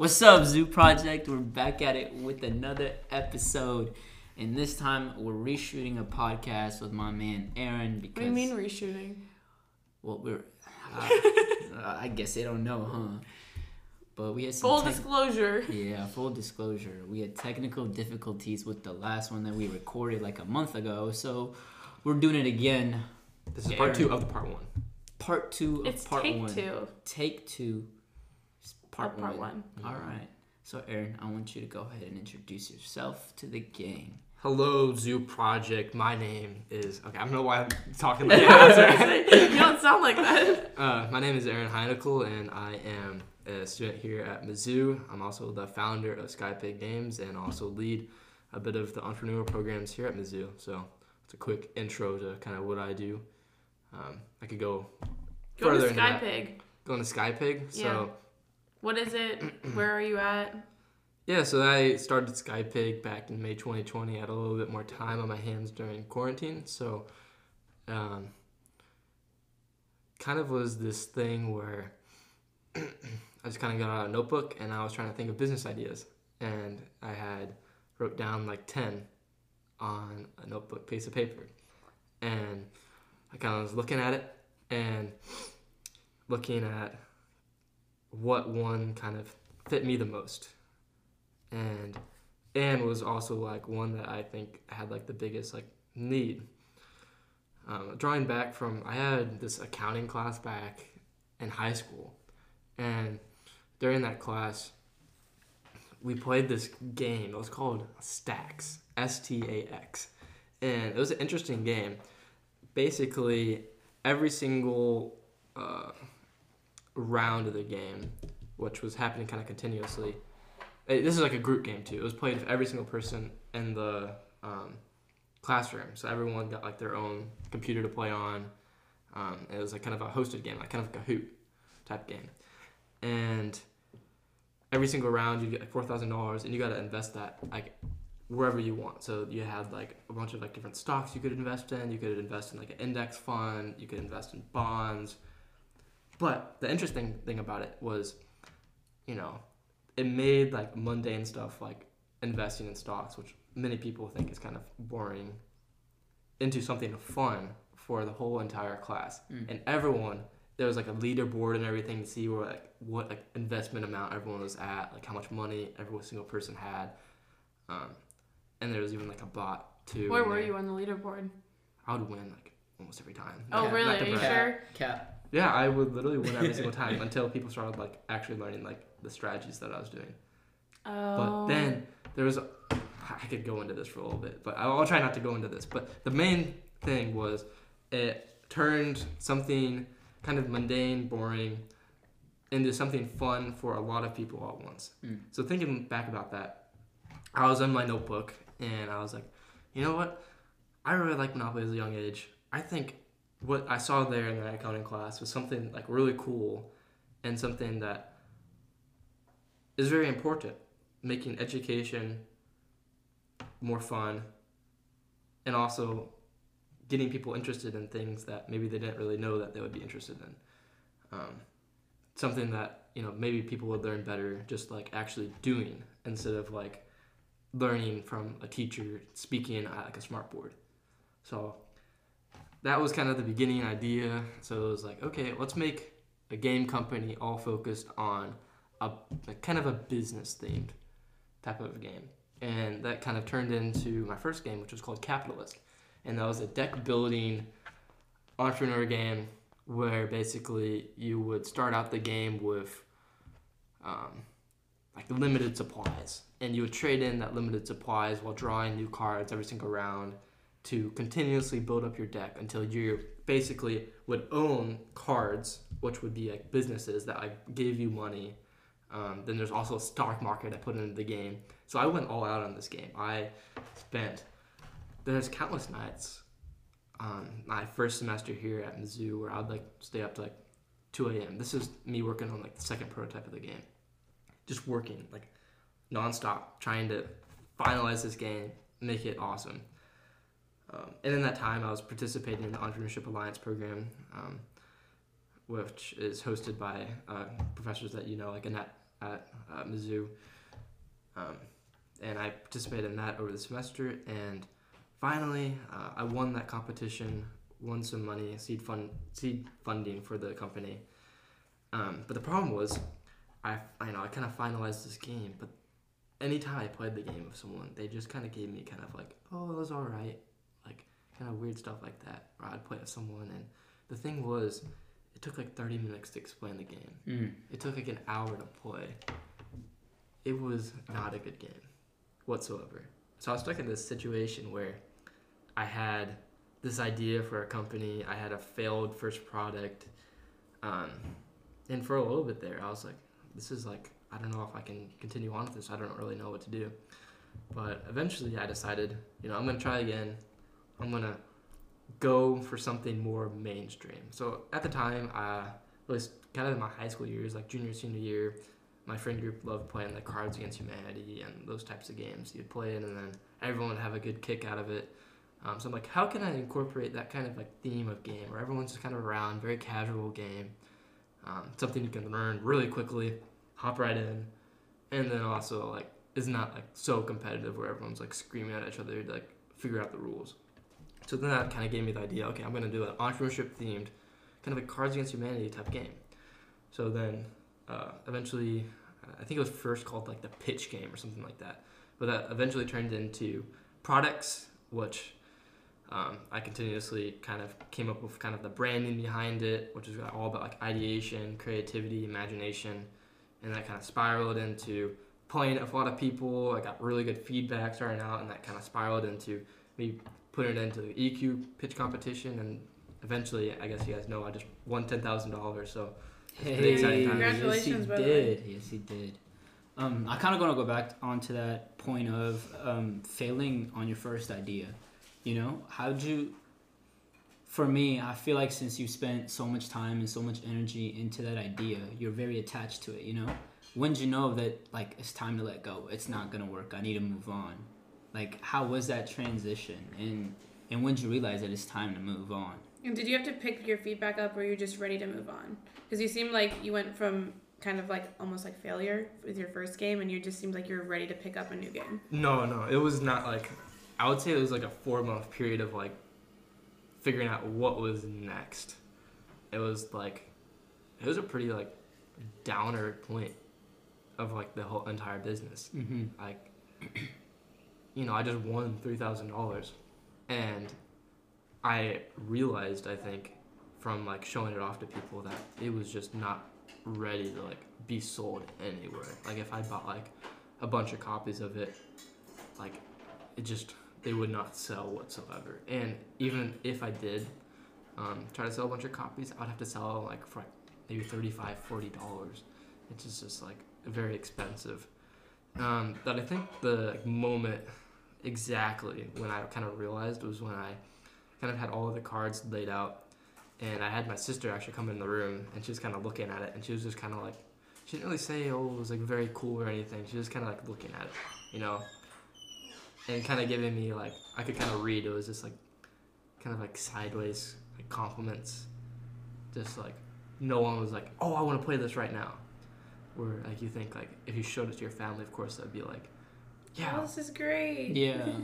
What's up, Zoo Project? We're back at it with another episode. And this time we're reshooting a podcast with my man Aaron because What do you mean reshooting? well we're uh, I guess they don't know, huh? But we had some Full tech- disclosure. Yeah, full disclosure. We had technical difficulties with the last one that we recorded like a month ago, so we're doing it again. This is Yeah, part two of the part one. Part two of It's part take one. two. Take two. S- Part, Of part one. one. All right. So Aaron, I want you to go ahead and introduce yourself to the gang. Hello, Zoo Project. My name is okay. I don't know why I'm talking like that. you don't sound like that. uh, my name is Aaron Heienickle, and I am a student here at Mizzou. I'm also the founder of Sky Pig Games, and also lead a bit of the entrepreneurial programs here at Mizzou. So it's a quick intro to kind of what I do. Um, I could go Go to further into that. Sky Pig. going to Sky Pig. So. What is it? Where are you at? Yeah, so I started Sky Pig back in May 2020. I had a little bit more time on my hands during quarantine, so um, kind of was this thing where I just kind of got out a notebook and I was trying to think of business ideas, and I had wrote down like 10 on a notebook piece of paper, and I kind of was looking at it and looking at what one kind of fit me the most and and was also like one that I think had like the biggest like need. Um, drawing back from, I had this accounting class back in high school, and during that class, we played this game. It was called Stacks, S T A X, and it was an interesting game. Basically, every single uh, round of the game, which was happening kind of continuously, uh, this is like a group game too. It was played with every single person in the um, classroom, so everyone got like their own computer to play on. Um, it was like kind of a hosted game, like kind of like a hoot type game, and every single round you get like four thousand dollars, and you got to invest that like wherever you want. So you had like a bunch of like different stocks you could invest in. You could invest in like an index fund. You could invest in bonds. But the interesting thing about it was, you know, it made like mundane stuff like investing in stocks, which many people think is kind of boring, into something fun for the whole entire class. Mm. And everyone, there was like a leaderboard and everything to see where like what like investment amount everyone was at, like how much money every single person had. Um, and there was even like a bot too. Where were there. you on the leaderboard? I would win like almost every time. Oh, Not- really? Are you sure? Cap. Yeah, I would literally win every single time until people started like actually learning like the strategies that I was doing. Oh. But then there was, I could go into this for a little bit, but I'll, I'll try not to go into this. But the main thing was it turned something kind of mundane, boring, into something fun for a lot of people all at once. Mm. So thinking back about that, I was in my notebook and I was like, you know what? I really like Monopoly as a young age. I think what I saw there in that accounting class was something like really cool and something that is very important making education more fun and also getting people interested in things that maybe they didn't really know that they would be interested in. Um, something that you know maybe people would learn better just like actually doing instead of like learning from a teacher speaking at like a smart board. So that was kind of the beginning idea so it was like okay let's make a game company all focused on a like kind of a business themed type of game. And that kind of turned into my first game, which was called Capitalist. And that was a deck building entrepreneur game where basically you would start out the game with um, like limited supplies. And you would trade in that limited supplies while drawing new cards every single round to continuously build up your deck until you basically would own cards, which would be like businesses that like gave you money um, then there's also a stock market I put into the game. So I went all out on this game. I spent there's countless nights um, my first semester here at Mizzou where I'd like stay up to like 2 a.m. This is me working on like the second prototype of the game, just working like nonstop trying to finalize this game, make it awesome. Um, and in that time, I was participating in the Entrepreneurship Alliance program, um, which is hosted by uh, professors that you know, like Annette at uh, Mizzou, um, and I participated in that over the semester. And finally, uh, I won that competition, won some money, seed fund, seed funding for the company. Um, but the problem was, I I know I kind of finalized this game, but anytime I played the game with someone, they just kind of gave me kind of like, oh, it was all right, like kind of weird stuff like that. Or I'd play with someone, and the thing was, it took like 30 minutes to explain the game. Mm. It took like an hour to play. It was not a good game whatsoever. So I was stuck in this situation where I had this idea for a company, I had a failed first product, um, and for a little bit there, I was like, this is like, I don't know if I can continue on with this. I don't really know what to do. But eventually I decided, you know, I'm going to try again. I'm to go for something more mainstream. So at the time, uh, at least kind of in my high school years, like junior, senior year, my friend group loved playing like Cards Against Humanity and those types of games. You'd play it, and then everyone would have a good kick out of it. Um, so I'm like, how can I incorporate that kind of like theme of game where everyone's just kind of around, very casual game, um, something you can learn really quickly, hop right in, and then also like is not like so competitive where everyone's like screaming at each other to like figure out the rules. So then that kind of gave me the idea. Okay, I'm gonna do an entrepreneurship themed, kind of a Cards Against Humanity type game. So then, uh, eventually, I think it was first called like the pitch game or something like that. But that eventually turned into products, which um, I continuously kind of came up with kind of the branding behind it, which is all about like ideation, creativity, imagination, and that kind of spiraled into playing it with a lot of people. I got really good feedback starting out, and that kind of spiraled into me putting it into the EQ pitch competition, and eventually, I guess you guys know, I just won ten thousand dollars. So pretty exciting time. Congratulations, yes, he by way. did. Yes, he did. Um, I kind of want to go back onto that point of um, failing on your first idea. You know, how'd you? For me, I feel like since you spent so much time and so much energy into that idea, you're very attached to it. You know, when did you know that like it's time to let go? It's not gonna work. I need to move on. Like, how was that transition? And and when did you realize that it's time to move on? And did you have to pick your feedback up, or were you just ready to move on? Because you seemed like you went from kind of like almost like failure with your first game, and you just seemed like you're ready to pick up a new game. No, no, it was not like. I would say it was like a four month period of like figuring out what was next. It was like, it was a pretty like downer point of like the whole entire business. Mm-hmm. Like, you know, I just won three thousand dollars, and I realized I think from like showing it off to people that it was just not ready to like be sold anywhere. Like if I bought like a bunch of copies of it, like it just they would not sell whatsoever. And even if I did um, try to sell a bunch of copies, I would have to sell like for like, maybe 35 40 dollars. It's just, just like very expensive. Um, but I think the moment exactly when I kind of realized was when I kind of had all of the cards laid out, and I had my sister actually come in the room, and she was kind of looking at it, and she was just kind of like, she didn't really say oh it was like very cool or anything. She was just kind of like looking at it, you know, and kind of giving me like I could kind of read. It was just like kind of like sideways like compliments, just like no one was like oh I want to play this right now. Where like you think like if you showed it to your family, of course that'd be like, yeah, Oh, this is great. Yeah.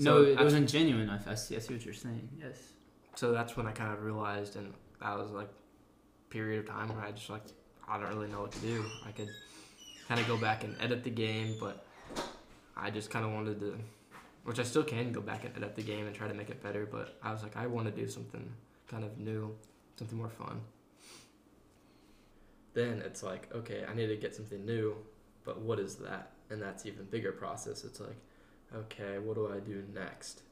So no, it I- wasn't genuine. I, I, see, I see what you're saying. Yes. so that's when I kind of realized, and that was like period of time where I just like I don't really know what to do. I could kind of go back and edit the game, but I just kind of wanted to, which I still can go back and edit the game and try to make it better. But I was like, I want to do something kind of new, something more fun. Then it's like, okay, I need to get something new, but what is that? And that's even bigger process. It's like, okay, what do I do next?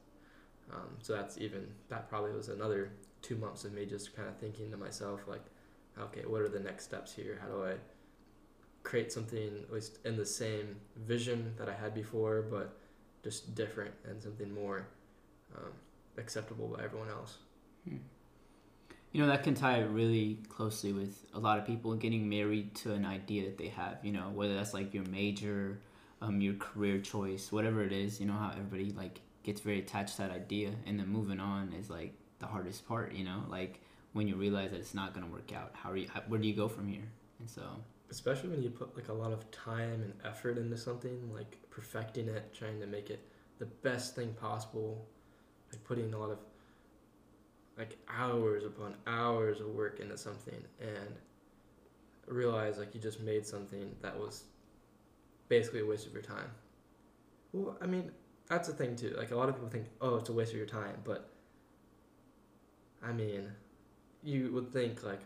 Um, so that's even that probably was another two months of me just kind of thinking to myself like, okay, what are the next steps here? How do I create something at least in the same vision that I had before, but just different and something more um, acceptable by everyone else? You know, that can tie really closely with a lot of people getting married to an idea that they have, you know, whether that's like your major, um, your career choice, whatever it is, you know, how everybody like gets very attached to that idea and then moving on is like the hardest part, you know, like when you realize that it's not going to work out, how are you, how, where do you go from here? And so especially when you put like a lot of time and effort into something, like perfecting it, trying to make it the best thing possible, like putting a lot of like hours upon hours of work into something and realize like you just made something that was basically a waste of your time. Well, I mean, that's the thing too. Like a lot of people think, oh, it's a waste of your time, but I mean, you would think like,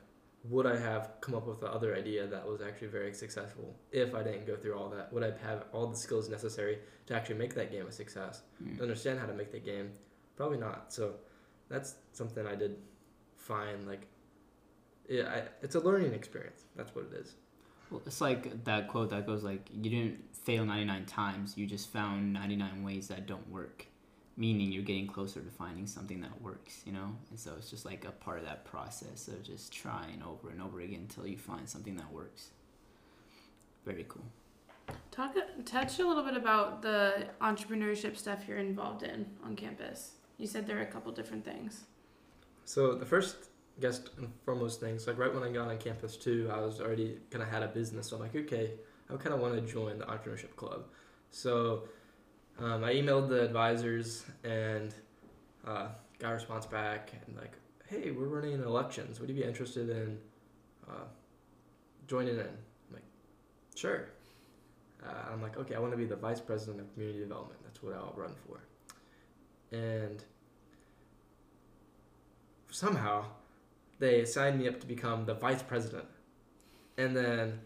would I have come up with the other idea that was actually very successful if I didn't go through all that? Would I have all the skills necessary to actually make that game a success? Mm. To understand how to make that game? Probably not. So that's something I did find Like, yeah, I, it's a learning experience. That's what it is. Well, it's like that quote that goes like, "You didn't fail 99 times. You just found 99 ways that don't work." Meaning you're getting closer to finding something that works, you know. And so it's just like a part of that process of just trying over and over again until you find something that works. Very cool. Talk touch a little bit about the entrepreneurship stuff you're involved in on campus. You said there are a couple different things. So the first, guest and foremost things, like right when I got on campus too, I was already kind of had a business. So I'm like, okay, I kind of want to join the entrepreneurship club. So um, I emailed the advisors and uh, got a response back and like, hey, we're running elections. Would you be interested in uh, joining in? I'm like, sure. Uh, I'm like, okay, I want to be the vice president of community development. That's what I'll run for. And somehow they signed me up to become the vice president. And then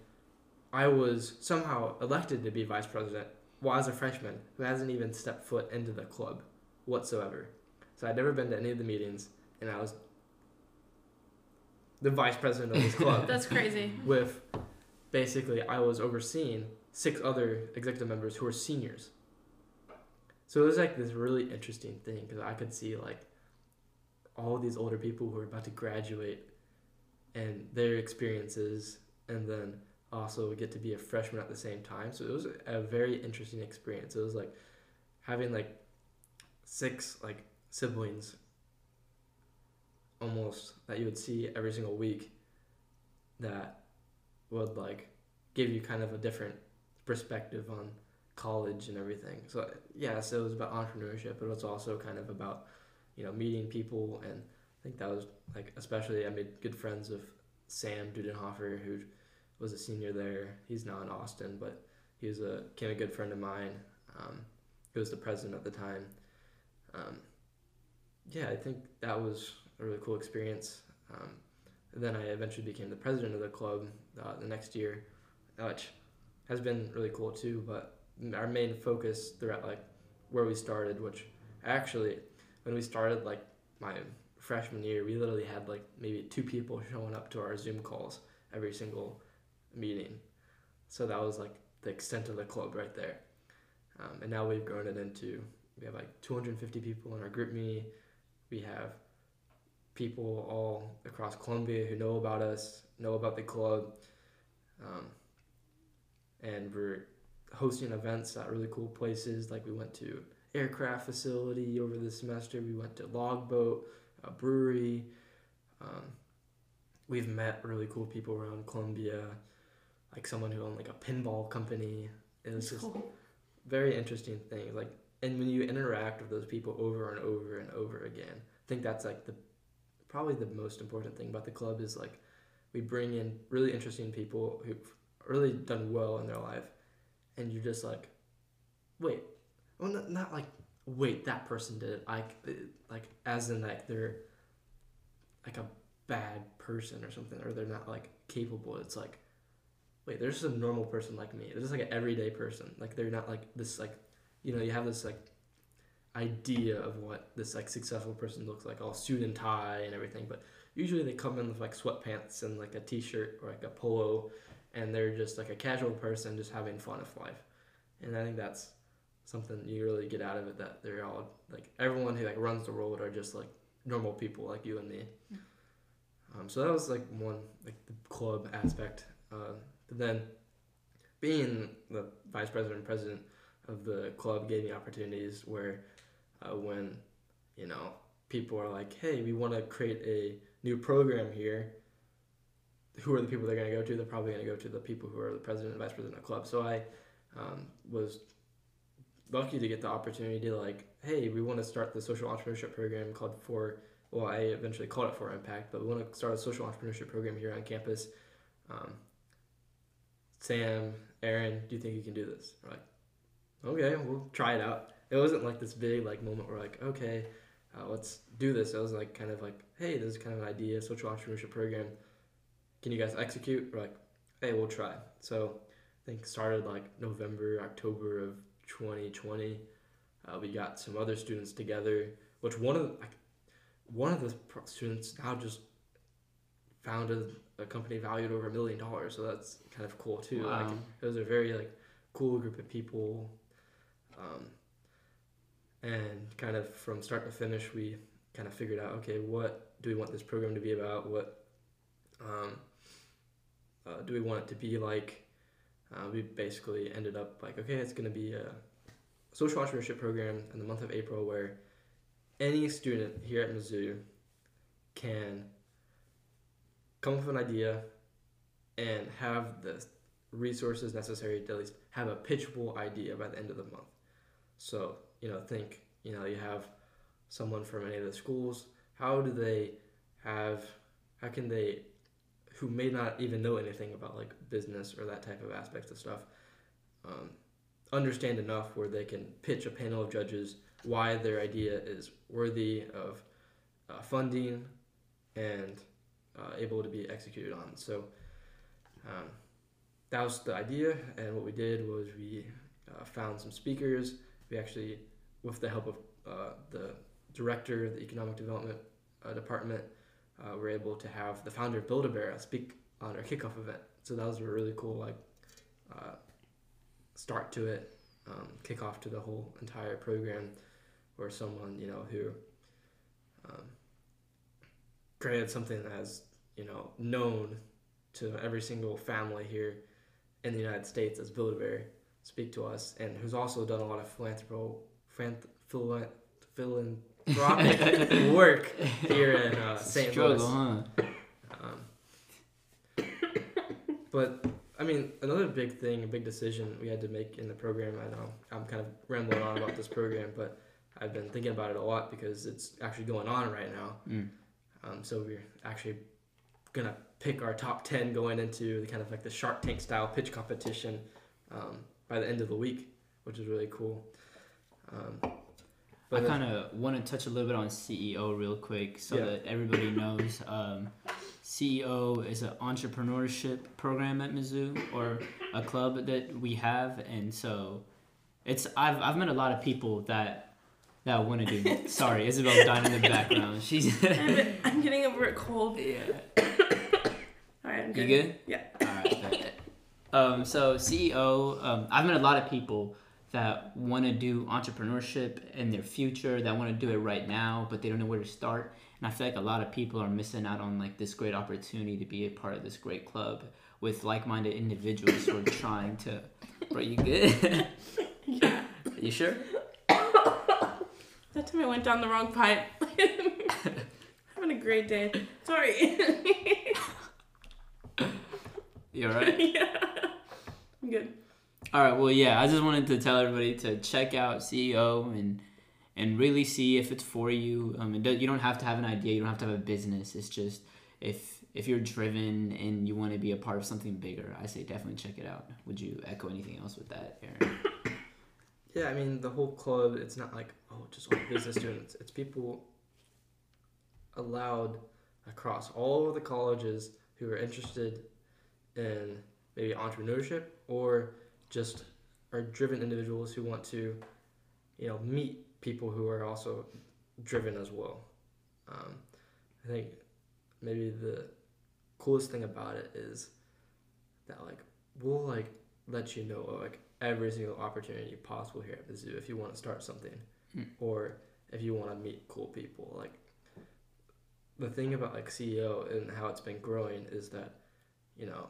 I was somehow elected to be vice president while I was a freshman who hasn't even stepped foot into the club whatsoever. So I'd never been to any of the meetings, and I was the vice president of this club That's crazy. with basically I was overseeing six other executive members who were seniors. So it was like this really interesting thing because I could see like all these older people who were about to graduate and their experiences, and then also get to be a freshman at the same time. So it was a very interesting experience. It was like having like six like siblings almost that you would see every single week that would like give you kind of a different perspective on college and everything. So yeah, so it was about entrepreneurship, but it was also kind of about you know meeting people, and I think that was like especially I made good friends with Sam Dudenhofer, who was a senior there. He's now in Austin, but he was a became a good friend of mine. Um, he was the president at the time. Um, yeah, I think that was a really cool experience. Um, then I eventually became the president of the club uh, the next year, which has been really cool too. But our main focus throughout like where we started, which actually when we started like my freshman year, we literally had like maybe two people showing up to our Zoom calls every single meeting. So that was like the extent of the club right there. Um, and now we've grown it into we have like 250 people in our GroupMe. We have people all across Columbia who know about us, know about the club, um, and we're hosting events at really cool places. Like we went to aircraft facility over the semester. We went to Logboat, a brewery. Um, we've met really cool people around Columbia, like someone who owned like a pinball company. It was just Cool. very interesting things. Like, and when you interact with those people over and over and over again, I think that's like the probably the most important thing about the club is like we bring in really interesting people who've really done well in their life, and you're just like, wait, well, not, not like wait that person did it, like like as in like they're like a bad person or something, or they're not like capable. It's like wait, they're just a normal person like me. They're just like an everyday person. Like they're not like this like you know, you have this like idea of what this like successful person looks like, all suit and tie and everything, but usually they come in with like sweatpants and like a t-shirt or like a polo and they're just like a casual person just having fun with life. And I think that's something you really get out of it that they're all like everyone who like runs the world are just like normal people like you and me. Um, so that was like one like the club aspect. Uh, but then being the vice president and president of the club gave me opportunities where uh, when you know people are like hey we want to create a new program here who are the people they're going to go to? They're probably going to go to the people who are the president and vice president of the club. So I um, was lucky to get the opportunity to like, hey, we want to start the social entrepreneurship program called for. Well, I eventually called it for impact, but we want to start a social entrepreneurship program here on campus. Um, Sam, Aaron, do you think you can do this? We're like, okay, we'll try it out. It wasn't like this big like moment where like, okay, uh, let's do this. It was like kind of like, hey, this is kind of an idea, social entrepreneurship program. Can you guys execute? We're like, hey, we'll try. So I think started like November, October of 2020. Uh, we got some other students together, which one of the, like, one of the students now just founded a company valued over a million dollars. So that's kind of cool too. Like it was a very like cool group of people, um, and kind of from start to finish, we kind of figured out okay, what do we want this program to be about? What um, uh, do we want it to be like? Uh, we basically ended up like okay, it's going to be a social entrepreneurship program in the month of April where any student here at Mizzou can come up with an idea and have the resources necessary to at least have a pitchable idea by the end of the month. So, you know, think, you know, you have someone from any of the schools, how do they have, how can they, who may not even know anything about like business or that type of aspects of stuff, um, understand enough where they can pitch a panel of judges why their idea is worthy of uh, funding and uh, able to be executed on. So um, that was the idea, and what we did was we uh, found some speakers. We actually, with the help of uh, the director of the economic development uh, department, uh, were able to have the founder of Build a Bear speak on our kickoff event. So that was a really cool like uh, start to it, um, kickoff to the whole entire program, where someone you know who um, created something as you know known to every single family here in the United States as Build a Bear speak to us, and who's also done a lot of philanthropo, philanth- philanthropic work here in uh, St. Struggle, Louis. huh? Um, but I mean, another big thing, a big decision we had to make in the program. I know I'm kind of rambling on about this program, but I've been thinking about it a lot because it's actually going on right now. Mm. Um, so we're actually gonna pick our top ten going into the kind of like the Shark Tank style pitch competition um, by the end of the week, which is really cool. Um, I uh, kind of want to touch a little bit on CEO real quick so Yeah. that everybody knows. Um, CEO is an entrepreneurship program at Mizzou or a club that we have, and so it's I've I've met a lot of people that that want to do. Sorry, Isabelle's dying in the background. She's I'm, getting over a cold. yeah. All right, I'm good. You good. good? Yeah. All right. Um, so CEO, um, I've met a lot of people that want to do entrepreneurship in their future, that want to do it right now, but they don't know where to start. And I feel like a lot of people are missing out on like this great opportunity to be a part of this great club with like-minded individuals who are trying to. Bro, you good? Yeah. you sure? That time I went down the wrong pipe. Having a great day. Sorry. You all right? yeah. I'm good. All right. Well, yeah. I just wanted to tell everybody to check out CEO and and really see if it's for you. Um, it do, you don't have to have an idea. You don't have to have a business. It's just if if you're driven and you want to be a part of something bigger, I say definitely check it out. Would you echo anything else with that, Aaron? Yeah, I mean the whole club. It's not like oh, just all business students. It's people allowed across all of the colleges who are interested in maybe entrepreneurship or just are driven individuals who want to, you know, meet people who are also driven as well. Um, I think maybe the coolest thing about it is that like we'll like let you know like every single opportunity possible here at the zoo if you want to start something Hmm. or if you want to meet cool people like the thing about like ceo and how it's been growing is that you know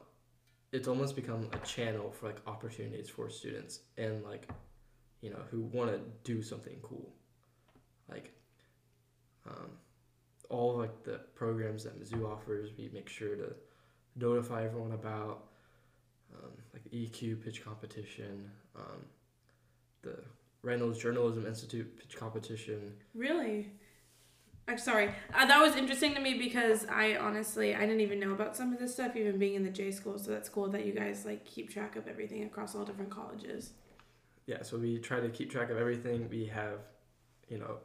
it's almost become a channel for like opportunities for students and like you know who want to do something cool like um, all like the programs that mizzou offers we make sure to notify everyone about um, like the EQ pitch competition, um, the Reynolds Journalism Institute pitch competition. Really? I'm sorry. Uh, that was interesting to me because I honestly I didn't even know about some of this stuff, even being in the J school. So that's cool that you guys like keep track of everything across all different colleges. Yeah, so we try to keep track of everything. We have, you know,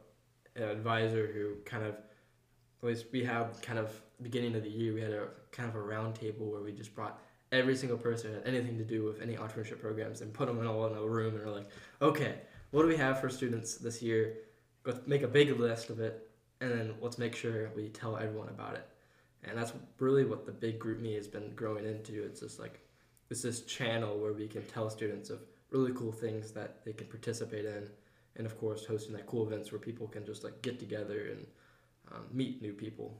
an advisor who kind of, at least we have kind of beginning of the year we had a kind of a round table where we just brought every single person had anything to do with any entrepreneurship programs and put them in all in a room and we're like, okay, what do we have for students this year? Let's make a big list of it, and then let's make sure we tell everyone about it. And that's really what the big GroupMe has been growing into. It's just like it's this channel where we can tell students of really cool things that they can participate in, and of course hosting like cool events where people can just like get together and um, meet new people.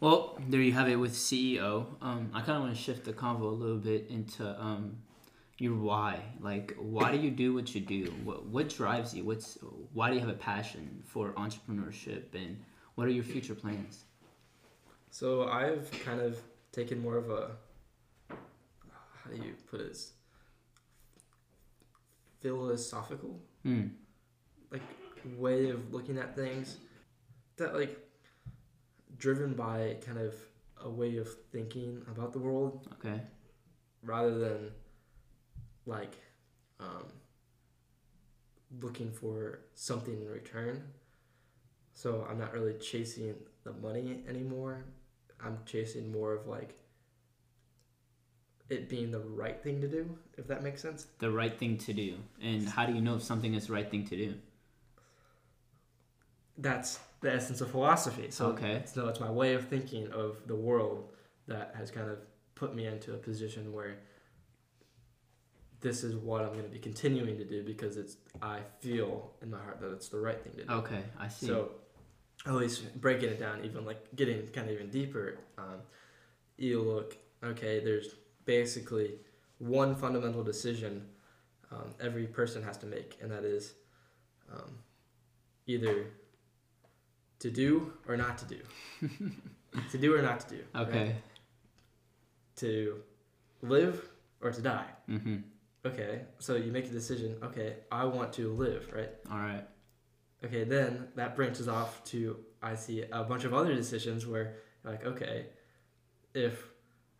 Well, there you have it with CEO. Um, I kind of want to shift the convo a little bit into um, your why. Like, why do you do what you do? What what drives you? What's why do you have a passion for entrepreneurship, and what are your future plans? So I've kind of taken more of a how do you put it? Philosophical hmm. like way of looking at things that like driven by kind of a way of thinking about the world Okay. rather than like um, looking for something in return. So I'm not really chasing the money anymore. I'm chasing more of like it being the right thing to do, if that makes sense. The right thing to do, and how do you know if something is the right thing to do? That's the essence of philosophy. So Okay. So it's my way of thinking of the world that has kind of put me into a position where this is what I'm going to be continuing to do because it's I feel in my heart that it's the right thing to do. Okay, I see. So at least breaking it down, even like getting kind of even deeper, um, you look okay. There's basically one fundamental decision um, every person has to make, and that is um, either to do or not to do. to do or not to do. right? okay. To live or to die. Mm-hmm. Okay, so you make a decision. Okay, I want to live, right? All right. Okay, then that branches off to I see a bunch of other decisions where like okay, if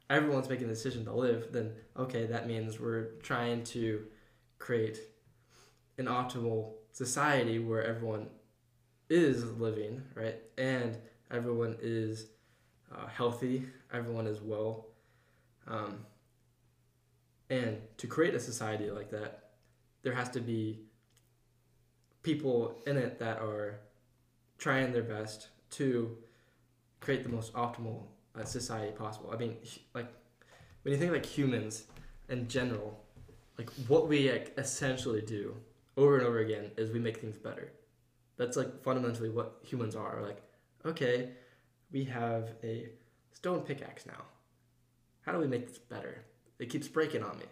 everyone's making the decision to live, then okay, that means we're trying to create an optimal society where everyone is living, right? And everyone is uh, healthy, everyone is well. Um, and to create a society like that, there has to be people in it that are trying their best to create the most optimal uh, society possible. I mean, like when you think like humans in general, like what we like, essentially do over and over again is we make things better. That's like fundamentally what humans are. Like, okay, we have a stone pickaxe now. How do we make this better? It keeps breaking on me.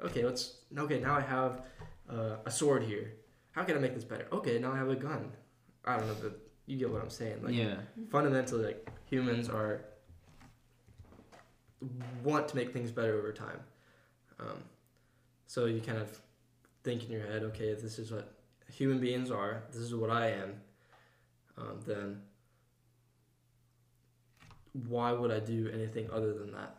Okay, let's. Okay, now I have uh, a sword here. How can I make this better? Okay, now I have a gun. I don't know, but you get what I'm saying. Like yeah. fundamentally, like humans are want to make things better over time. Um, so you kind of think in your head, okay, if this is what human beings are, this is what I am, um, then why would I do anything other than that?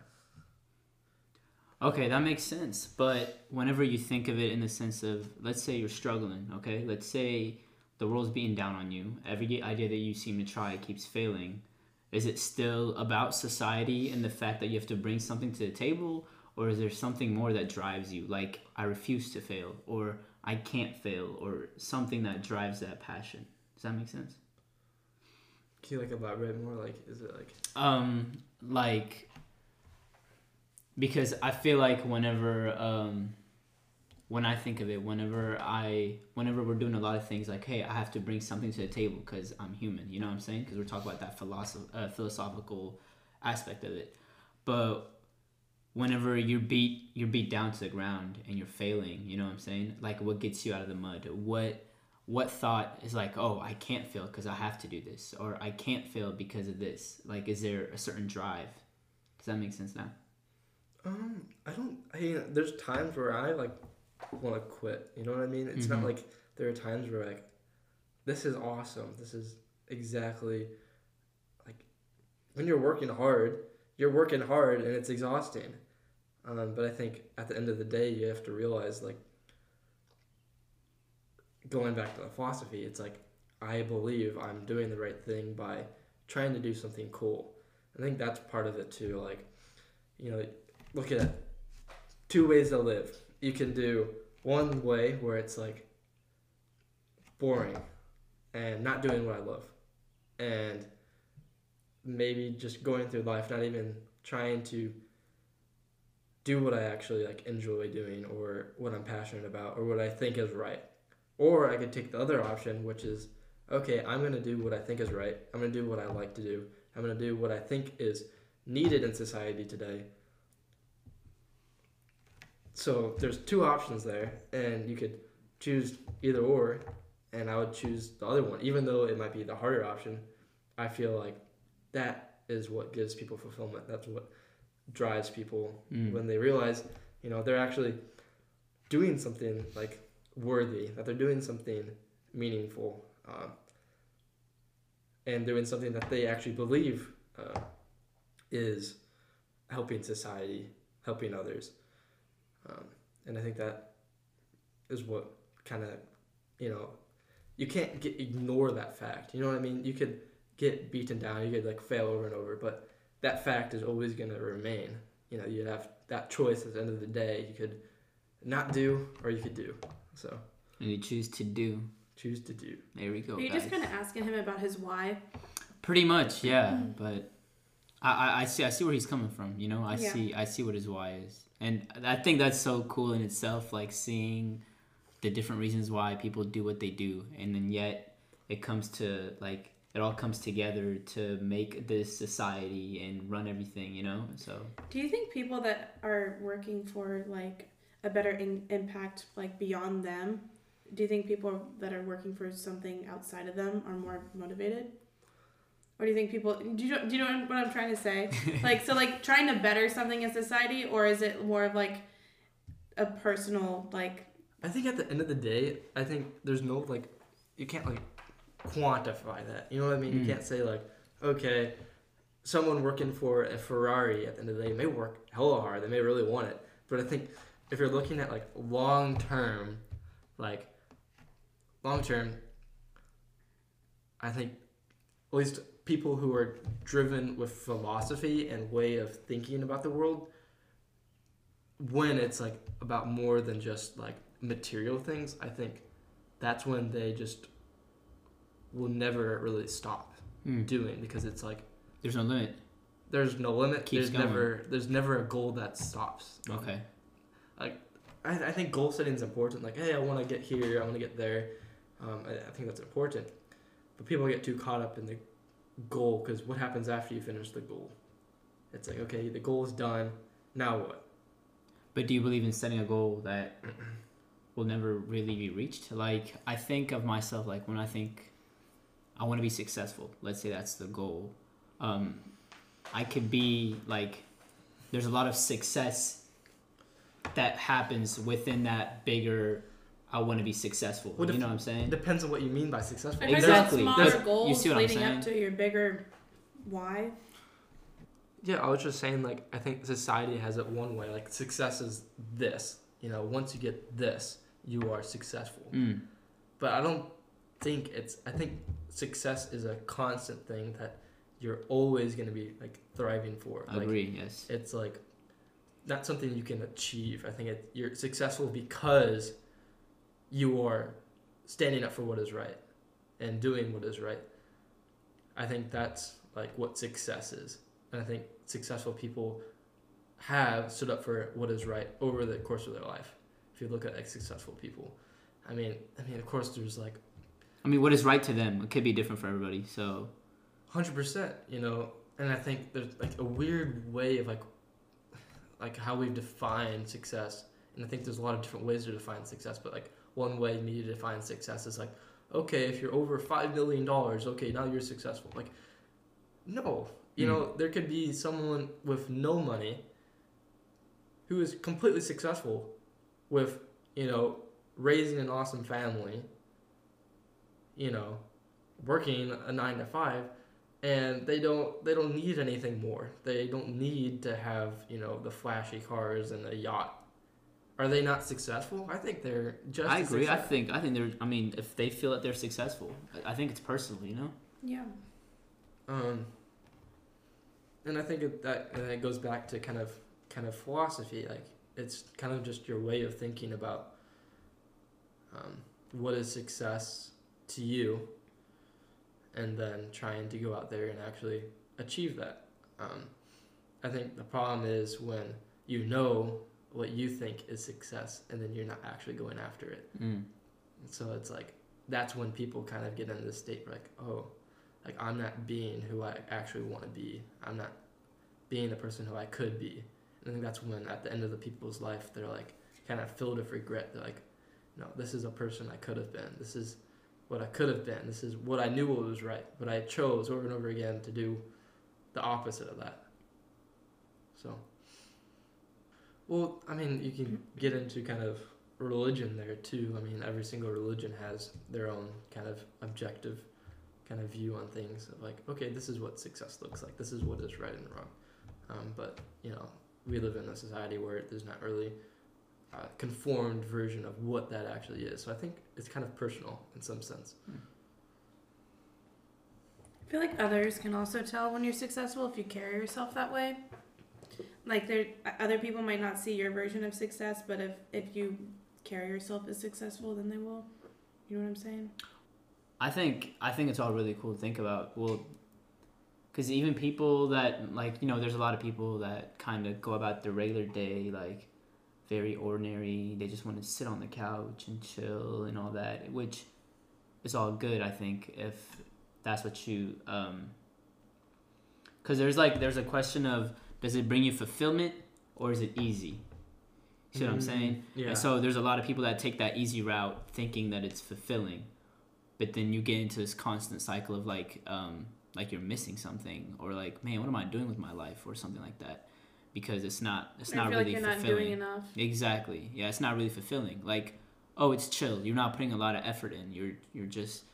Okay, that makes sense. But whenever you think of it in the sense of, let's say you're struggling, okay? Let's say the world's beating down on you. Every idea that you seem to try keeps failing. Is it still about society and the fact that you have to bring something to the table? Or is there something more that drives you? Like, I refuse to fail, or I can't fail, or something that drives that passion. Does that make sense? Can you like elaborate more? Like, is it like Um, like because I feel like whenever um when I think of it, whenever I whenever we're doing a lot of things like, hey, I have to bring something to the table because I'm human. You know what I'm saying? Because we're talking about that philosoph- uh, philosophical aspect of it. But whenever you're beat you're beat down to the ground and you're failing, you know what I'm saying? Like what gets you out of the mud? What what thought is like, oh, I can't fail because I have to do this, or I can't fail because of this? Like, is there a certain drive? Does that make sense now? Um, I don't. I mean, there's times where I like want to quit. You know what I mean? It's Mhm. not like there are times where like, this is awesome. This is exactly like when you're working hard. You're working hard and it's exhausting. Um, but I think at the end of the day, you have to realize like going back to the philosophy, it's like I believe I'm doing the right thing by trying to do something cool. I think that's part of it too. Like, you know, look at two ways to live. You can do one way where it's like boring and not doing what I love, and maybe just going through life, not even trying to do what I actually like enjoy doing or what I'm passionate about or what I think is right. Or I could take the other option, which is okay, I'm going to do what I think is right. I'm going to do what I like to do. I'm going to do what I think is needed in society today. So there's two options there, and you could choose either or, and I would choose the other one, even though it might be the harder option. I feel like that is what gives people fulfillment. That's what drives people Mm. when they realize, you know, they're actually doing something like worthy, that they're doing something meaningful, um, and doing something that they actually believe uh, is helping society, helping others. Um, and I think that is what kind of, you know, you can't get, ignore that fact. You know what I mean? You could get beaten down, you could like fail over and over, but that fact is always going to remain. You know, you have that choice at the end of the day. You could not do or you could do. So And you choose to do. choose to do. There we go. Are you guys. just kind of asking him about his why? Pretty much, yeah. But I, I, I see I see where he's coming from. You know, I Yeah. see I see what his why is, and I think that's so cool in itself. Like seeing the different reasons why people do what they do, and then yet it comes to like it all comes together to make this society and run everything. You know, so Do you think people that are working for like a better in- impact, like beyond them, do you think people that are working for something outside of them are more motivated? Or do you think people do you know, do you know what I'm trying to say? like so like trying to better something in society or is it more of like a personal like I think at the end of the day, I think there's no like, you can't like quantify that. You know what I mean? Mm. You can't say like, okay, someone working for a Ferrari at the end of the day may work hella hard. They may really want it, but I think if you're looking at like long term, like long term, I think at least people who are driven with philosophy and way of thinking about the world when it's like about more than just like material things i think that's when they just will never really stop mm, doing because it's like there's no limit. there's no limit. Keeps there's going. never there's never a goal that stops. Okay. Like I, I think goal setting is important. Like hey i want to get here. I want to get there. Um, I, I think that's important. But people get too caught up in the goal because what happens after you finish the goal it's like okay the goal is done now what But do you believe in setting a goal that will never really be reached? Like, I think of myself like when I think I want to be successful. Let's say that's the goal. Um, I could be like, there's a lot of success that happens within that bigger. I want to be successful. What you if- know what I'm saying? It depends on what you mean by successful. I Exactly. about There's- smaller you goals see what I'm leading up to your bigger why. Yeah, I was just saying like I think society has it one way. Like success is this. You know, once you get this, you are successful. Mm. But I don't think it's. I think success is a constant thing that you're always going to be like thriving for. I like, agree. Yes. It's like not something you can achieve. I think it, you're successful because you are standing up for what is right and doing what is right. I think that's like what success is. And I think successful people have stood up for what is right over the course of their life. If you look at like successful people, I mean, I mean, of course, there's like I mean, what is right to them? It could be different for everybody. So hundred percent, you know. And I think there's like a weird way of like, like how we've defined success. And I think there's a lot of different ways to define success. But like one way me to define success is like, okay, if you're over five million dollars, okay, now you're successful. Like, no, you Mm. know, there could be someone with no money who is completely successful with, you know, raising an awesome family, you know, working a nine to five, and they don't they don't need anything more. They don't need to have you know the flashy cars and a yacht. Are they not successful? I think they're just. I as agree. I think I think they're. I mean, if they feel that they're successful, I- I think it's personal. You know. Yeah. Um, and I think it, that and it goes back to kind of kind of philosophy. Like it's kind of just your way of thinking about um, what is success to you, and then trying to go out there and actually achieve that. Um, I think the problem is when you know what you think is success, and then you're not actually going after it. Mm. So it's like that's when people kind of get into this state where like, oh, like I'm not being who I actually want to be. I'm not being the person who I could be. And I think that's when at the end of the people's life they're like kind of filled with regret. They're like, no, this is a person I could have been. This is what I could have been. This is what I knew was right, but I chose over and over again to do the opposite of that. So, well, I mean, you can get into kind of religion there too. I mean, every single religion has their own kind of objective kind of view on things of like, okay, this is what success looks like. This is what is right and wrong. Um, but you know, we live in a society where there's not really a conformed version of what that actually is. So I think it's kind of personal in some sense. I feel like others can also tell when you're successful if you carry yourself that way. Like there, other people might not see your version of success, but if if you carry yourself as successful, then they will. You know what I'm saying? I think I think it's all really cool to think about. Well, because even people that like you know, there's a lot of people that kind of go about their regular day like very ordinary. They just want to sit on the couch and chill and all that, which is all good. I think if that's what you um. Because there's like there's a question of does it bring you fulfillment or is it easy? See what I'm saying? Yeah. And so there's a lot of people that take that easy route thinking that it's fulfilling. But then you get into this constant cycle of like um like you're missing something or like, man, what am I doing with my life or something like that. Because it's not it's I not feel really like you're not fulfilling. doing enough. Exactly. Yeah, it's not really fulfilling. Like, oh, it's chill. You're not putting a lot of effort in. You're you're just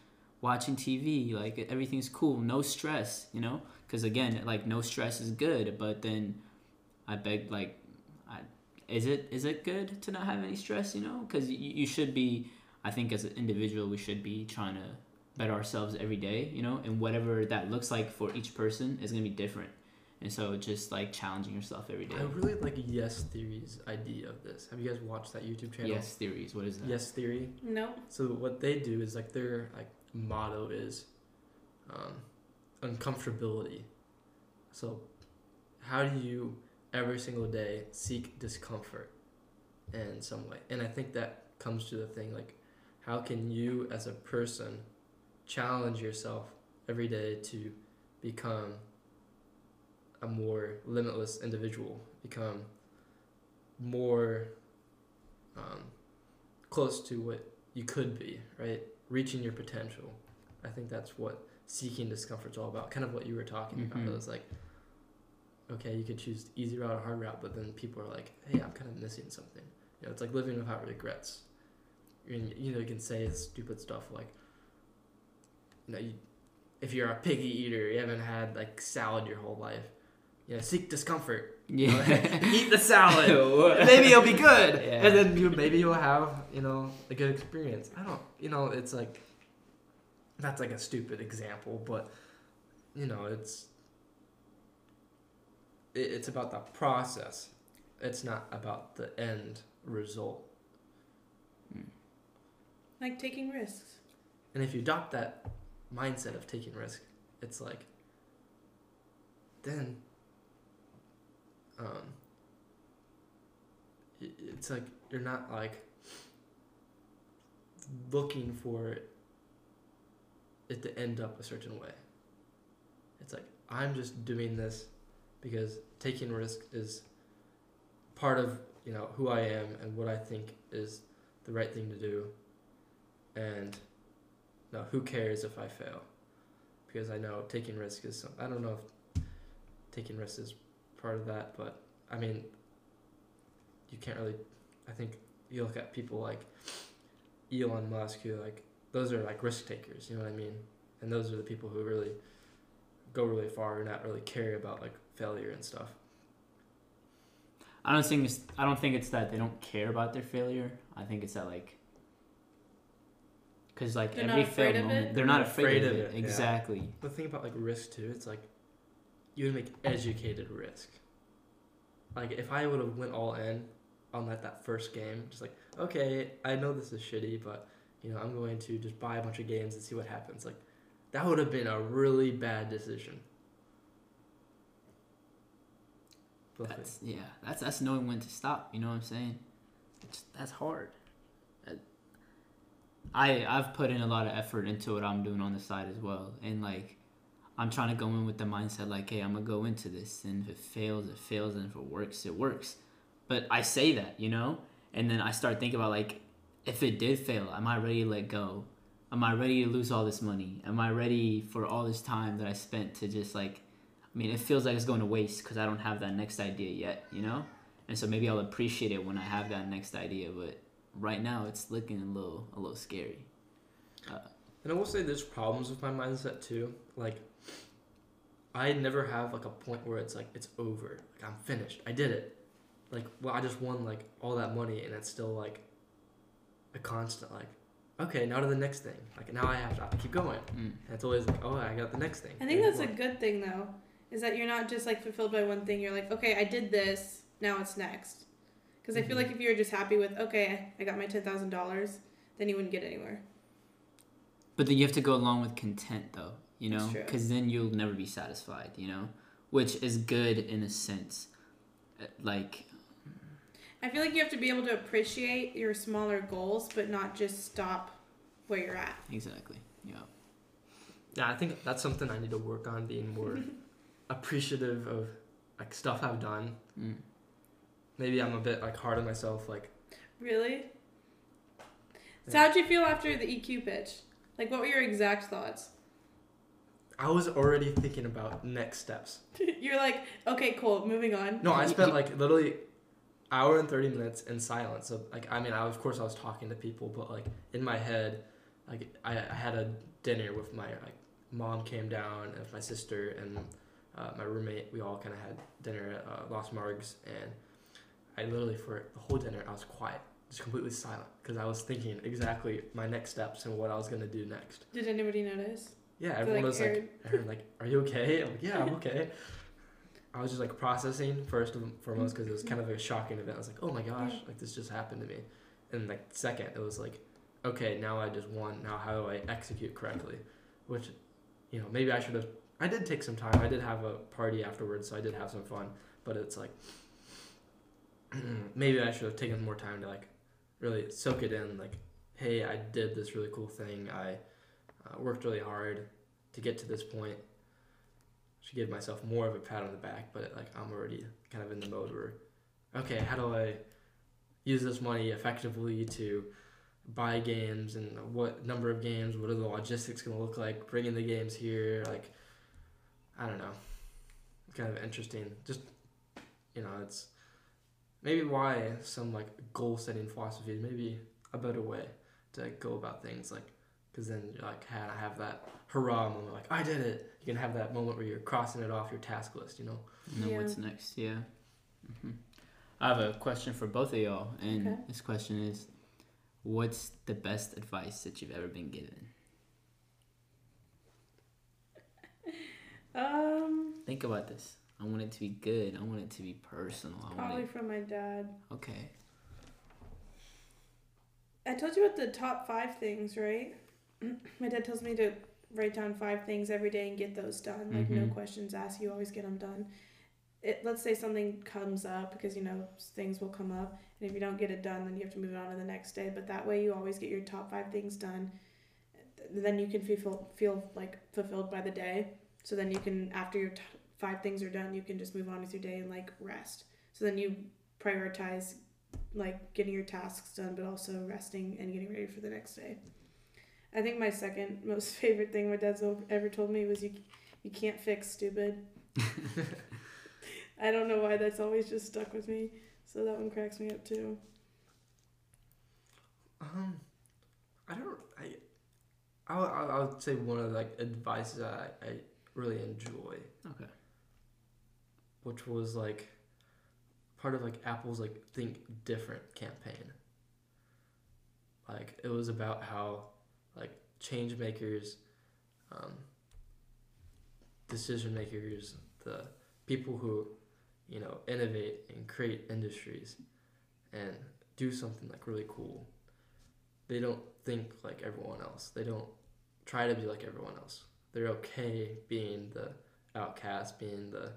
watching TV. Like everything's cool. No stress. You know. Because again, like no stress is good. But then, I beg like, I, is it is it good to not have any stress? You know. Because you, you should be. I think as an individual, we should be trying to better ourselves every day. You know, and whatever that looks like for each person is gonna be different. And so just like challenging yourself every day. I really like Yes Theory's idea of this. Have you guys watched that YouTube channel? Yes, theories. What is that? Yes Theory. No. So what they do is like their like motto is um, uncomfortability. So how do you every single day seek discomfort in some way? And I think that comes to the thing like how can you as a person challenge yourself every day to become a more limitless individual, become more um, close to what you could be, right? Reaching your potential. I think that's what seeking discomfort's all about. Kind of what you were talking Mhm. about. It was like, okay, you could choose easy route or hard route, but then people are like, hey, I'm kind of missing something. You know, it's like living without regrets. And, you know, you can say stupid stuff like, you know, you, if you're a piggy eater, you haven't had like salad your whole life. You know, seek discomfort. Yeah. eat the salad maybe it'll be good Yeah. and then you maybe you'll have you know a good experience i don't you know it's like that's like a stupid example but you know it's it, it's about the process it's not about the end result Like taking risks. and if you adopt that mindset of taking risk it's like then um it's like you're not like looking for to end up a certain way it's like i'm just doing this because taking risk is part of you know who i am and what i think is the right thing to do and no, who cares if I fail? Because I know taking risk is some. I don't know if taking risks is part of that, but I mean, you can't really. I think you look at people like Elon Musk, who like those are like risk takers. You know what I mean? And those are the people who really go really far and not really care about like failure and stuff. I don't think it's, I don't think it's that they don't care about their failure. I think it's that like because like They're every not afraid failed of moment, it? they're not afraid, of it. yeah. Exactly. The thing about like risk too, it's like you would make educated risk. Like if I would have went all in on that that first game, just like okay, I know this is shitty, but you know I'm going to just buy a bunch of games and see what happens. Like that would have been a really bad decision. That's yeah. That's that's knowing when to stop. You know what I'm saying? It's, that's hard. I I've put in a lot of effort into what I'm doing on the side as well, and like I'm trying to go in with the mindset like, hey, I'm gonna go into this, and if it fails, it fails, and if it works, it works. But I say that, you know, and then I start thinking about like, if it did fail, am I ready to let go? Am I ready to lose all this money? Am I ready for all this time that I spent to just like I mean, it feels like it's going to waste because I don't have that next idea yet, you know? And so maybe I'll appreciate it when I have that next idea, but right now it's looking a little a little scary. And I will say there's problems with my mindset too. Like I never have like a point where it's like it's over. Like I'm finished. I did it. Like well I just won like all that money and it's still like a constant like okay, now to the next thing. Like now I have to, I have to keep going. Mm. And it's always like, oh I got the next thing. I think that's a good thing though, is that you're not just like fulfilled by one thing. You're like, okay, I did this. Now it's next. Because I feel Mhm. like if you were just happy with, okay, I got my ten thousand dollars, then you wouldn't get anywhere. But then you have to go along with content, though, you know? Because then you'll never be satisfied, you know? Which is good in a sense. Uh, Like, I feel like you have to be able to appreciate your smaller goals, but not just stop where you're at. exactly. Yeah. Yeah, I think that's something I need to work on being more appreciative of like stuff I've done. Mm. Maybe I'm a bit like hard on myself like Really? So how'd you feel after the EQ pitch? Like, what were your exact thoughts? I was already thinking about next steps. you're like, okay, cool, moving on. No, I spent like literally hour and thirty minutes in silence. So like I mean, I of course I was talking to people, but like in my head, like I, I had a dinner with my like mom came down and my sister and uh, my roommate. We all kind of had dinner at uh, Los Margs, and I literally for the whole dinner I was quiet, just completely silent because I was thinking exactly my next steps and what I was gonna do next. Did anybody notice? Yeah, everyone like, was like, "Aaron." Aaron, like, are you okay? I'm like, yeah, I'm okay. I was just like processing first and foremost because it was kind of a shocking event. I was like, oh my gosh, like this just happened to me. And like second, it was like, okay, now I just won. Now how do I execute correctly? Which, you know, maybe I should have. I did take some time. I did have a party afterwards, so I did have some fun. But it's like, maybe I should have taken more time to like really soak it in. Like, hey, I did this really cool thing. I uh, worked really hard to get to this point. Should give myself more of a pat on the back, but like I'm already kind of in the mode where, okay, how do I use this money effectively to buy games and what number of games? What are the logistics going to look like? Bringing the games here, like I don't know, it's kind of interesting. Just you know, it's maybe why some like goal setting philosophy is maybe a better way to go about things like because then you're like had I have that hurrah moment like I did it you can have that moment where you're crossing it off your task list you know And then Yeah. what's next? Yeah. hmm I have a question for both of y'all, and Okay. this question is, what's the best advice that you've ever been given? Um, Think about this. I want it to be good. I want it to be personal. I want probably it. from my dad. Okay. I told you about the top five things, right? my dad tells me to write down five things every day and get those done. Like no Mhm. questions asked. You always get them done. It, let's say something comes up because you know things will come up, and if you don't get it done, then you have to move it on to the next day. But that way, you always get your top five things done. Then you can feel feel like fulfilled by the day. So then you can, after your t- five things are done, you can just move on with your day and like rest. So then you prioritize like getting your tasks done, but also resting and getting ready for the next day. I think my second most favorite thing my dad's ever told me was you you can't fix stupid. I don't know why that's always just stuck with me. So that one cracks me up too. Um, I don't. I. I would, I would say one of the, like advices that I, I really enjoy, Okay. which was like part of like Apple's like think different campaign. Like it was about how like change makers, um, decision makers, the people who, you know, innovate and create industries, and do something like really cool. They don't think like everyone else. They don't try to be like everyone else. They're okay being the outcast, being the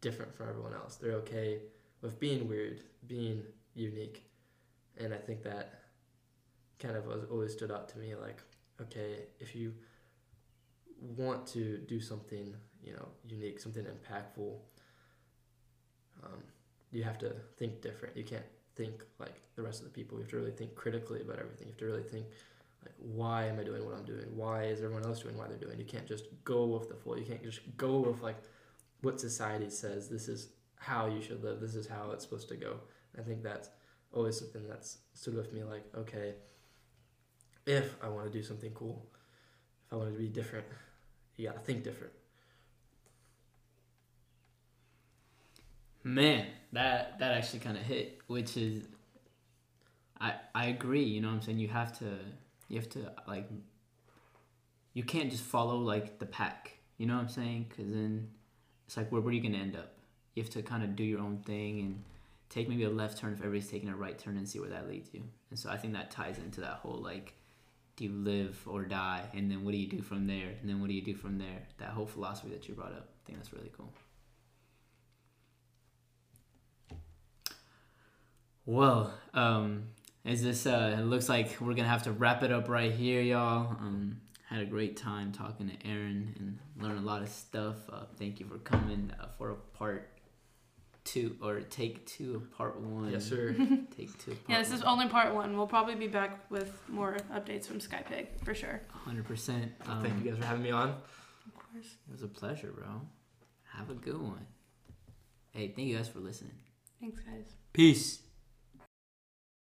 different from everyone else. They're okay with being weird, being unique. And I think that kind of was always stood out to me like, okay, if you want to do something, you know, unique, something impactful, um, you have to think different. You can't think like the rest of the people. You have to really think critically about everything. You have to really think like why am I doing what I'm doing? Why is everyone else doing what they're doing? You can't just go with the flow. You can't just go with like what society says this is how you should live. This is how it's supposed to go. I think that's always something that's stood with me like, okay, if I want to do something cool, if I want to be different, you gotta think different. Man, that that actually kind of hit, which is, I I agree. You know what I'm saying? You have to you have to like. You can't just follow like the pack. You know what I'm saying? Because then, it's like where where are you gonna end up? You have to kind of do your own thing and take maybe a left turn if everybody's taking a right turn and see where that leads you. And so I think that ties into that whole like, you live or die? And then what do you do from there? And then what do you do from there? That whole philosophy that you brought up. I think that's really cool. Well, um, is this? Uh, it looks like we're gonna have to wrap it up right here, y'all. Um, had a great time talking to Aaron and learned a lot of stuff. Uh, thank you for coming uh, for a part two or take two of part one. Yes, sir. Take two. Of part Yeah, this is only part one. We'll probably be back with more updates from Sky Pig for sure. Hundred percent. Um, Thank you guys for having me on. Of course. It was a pleasure, bro. Have a good one. Hey, thank you guys for listening. Thanks, guys. Peace.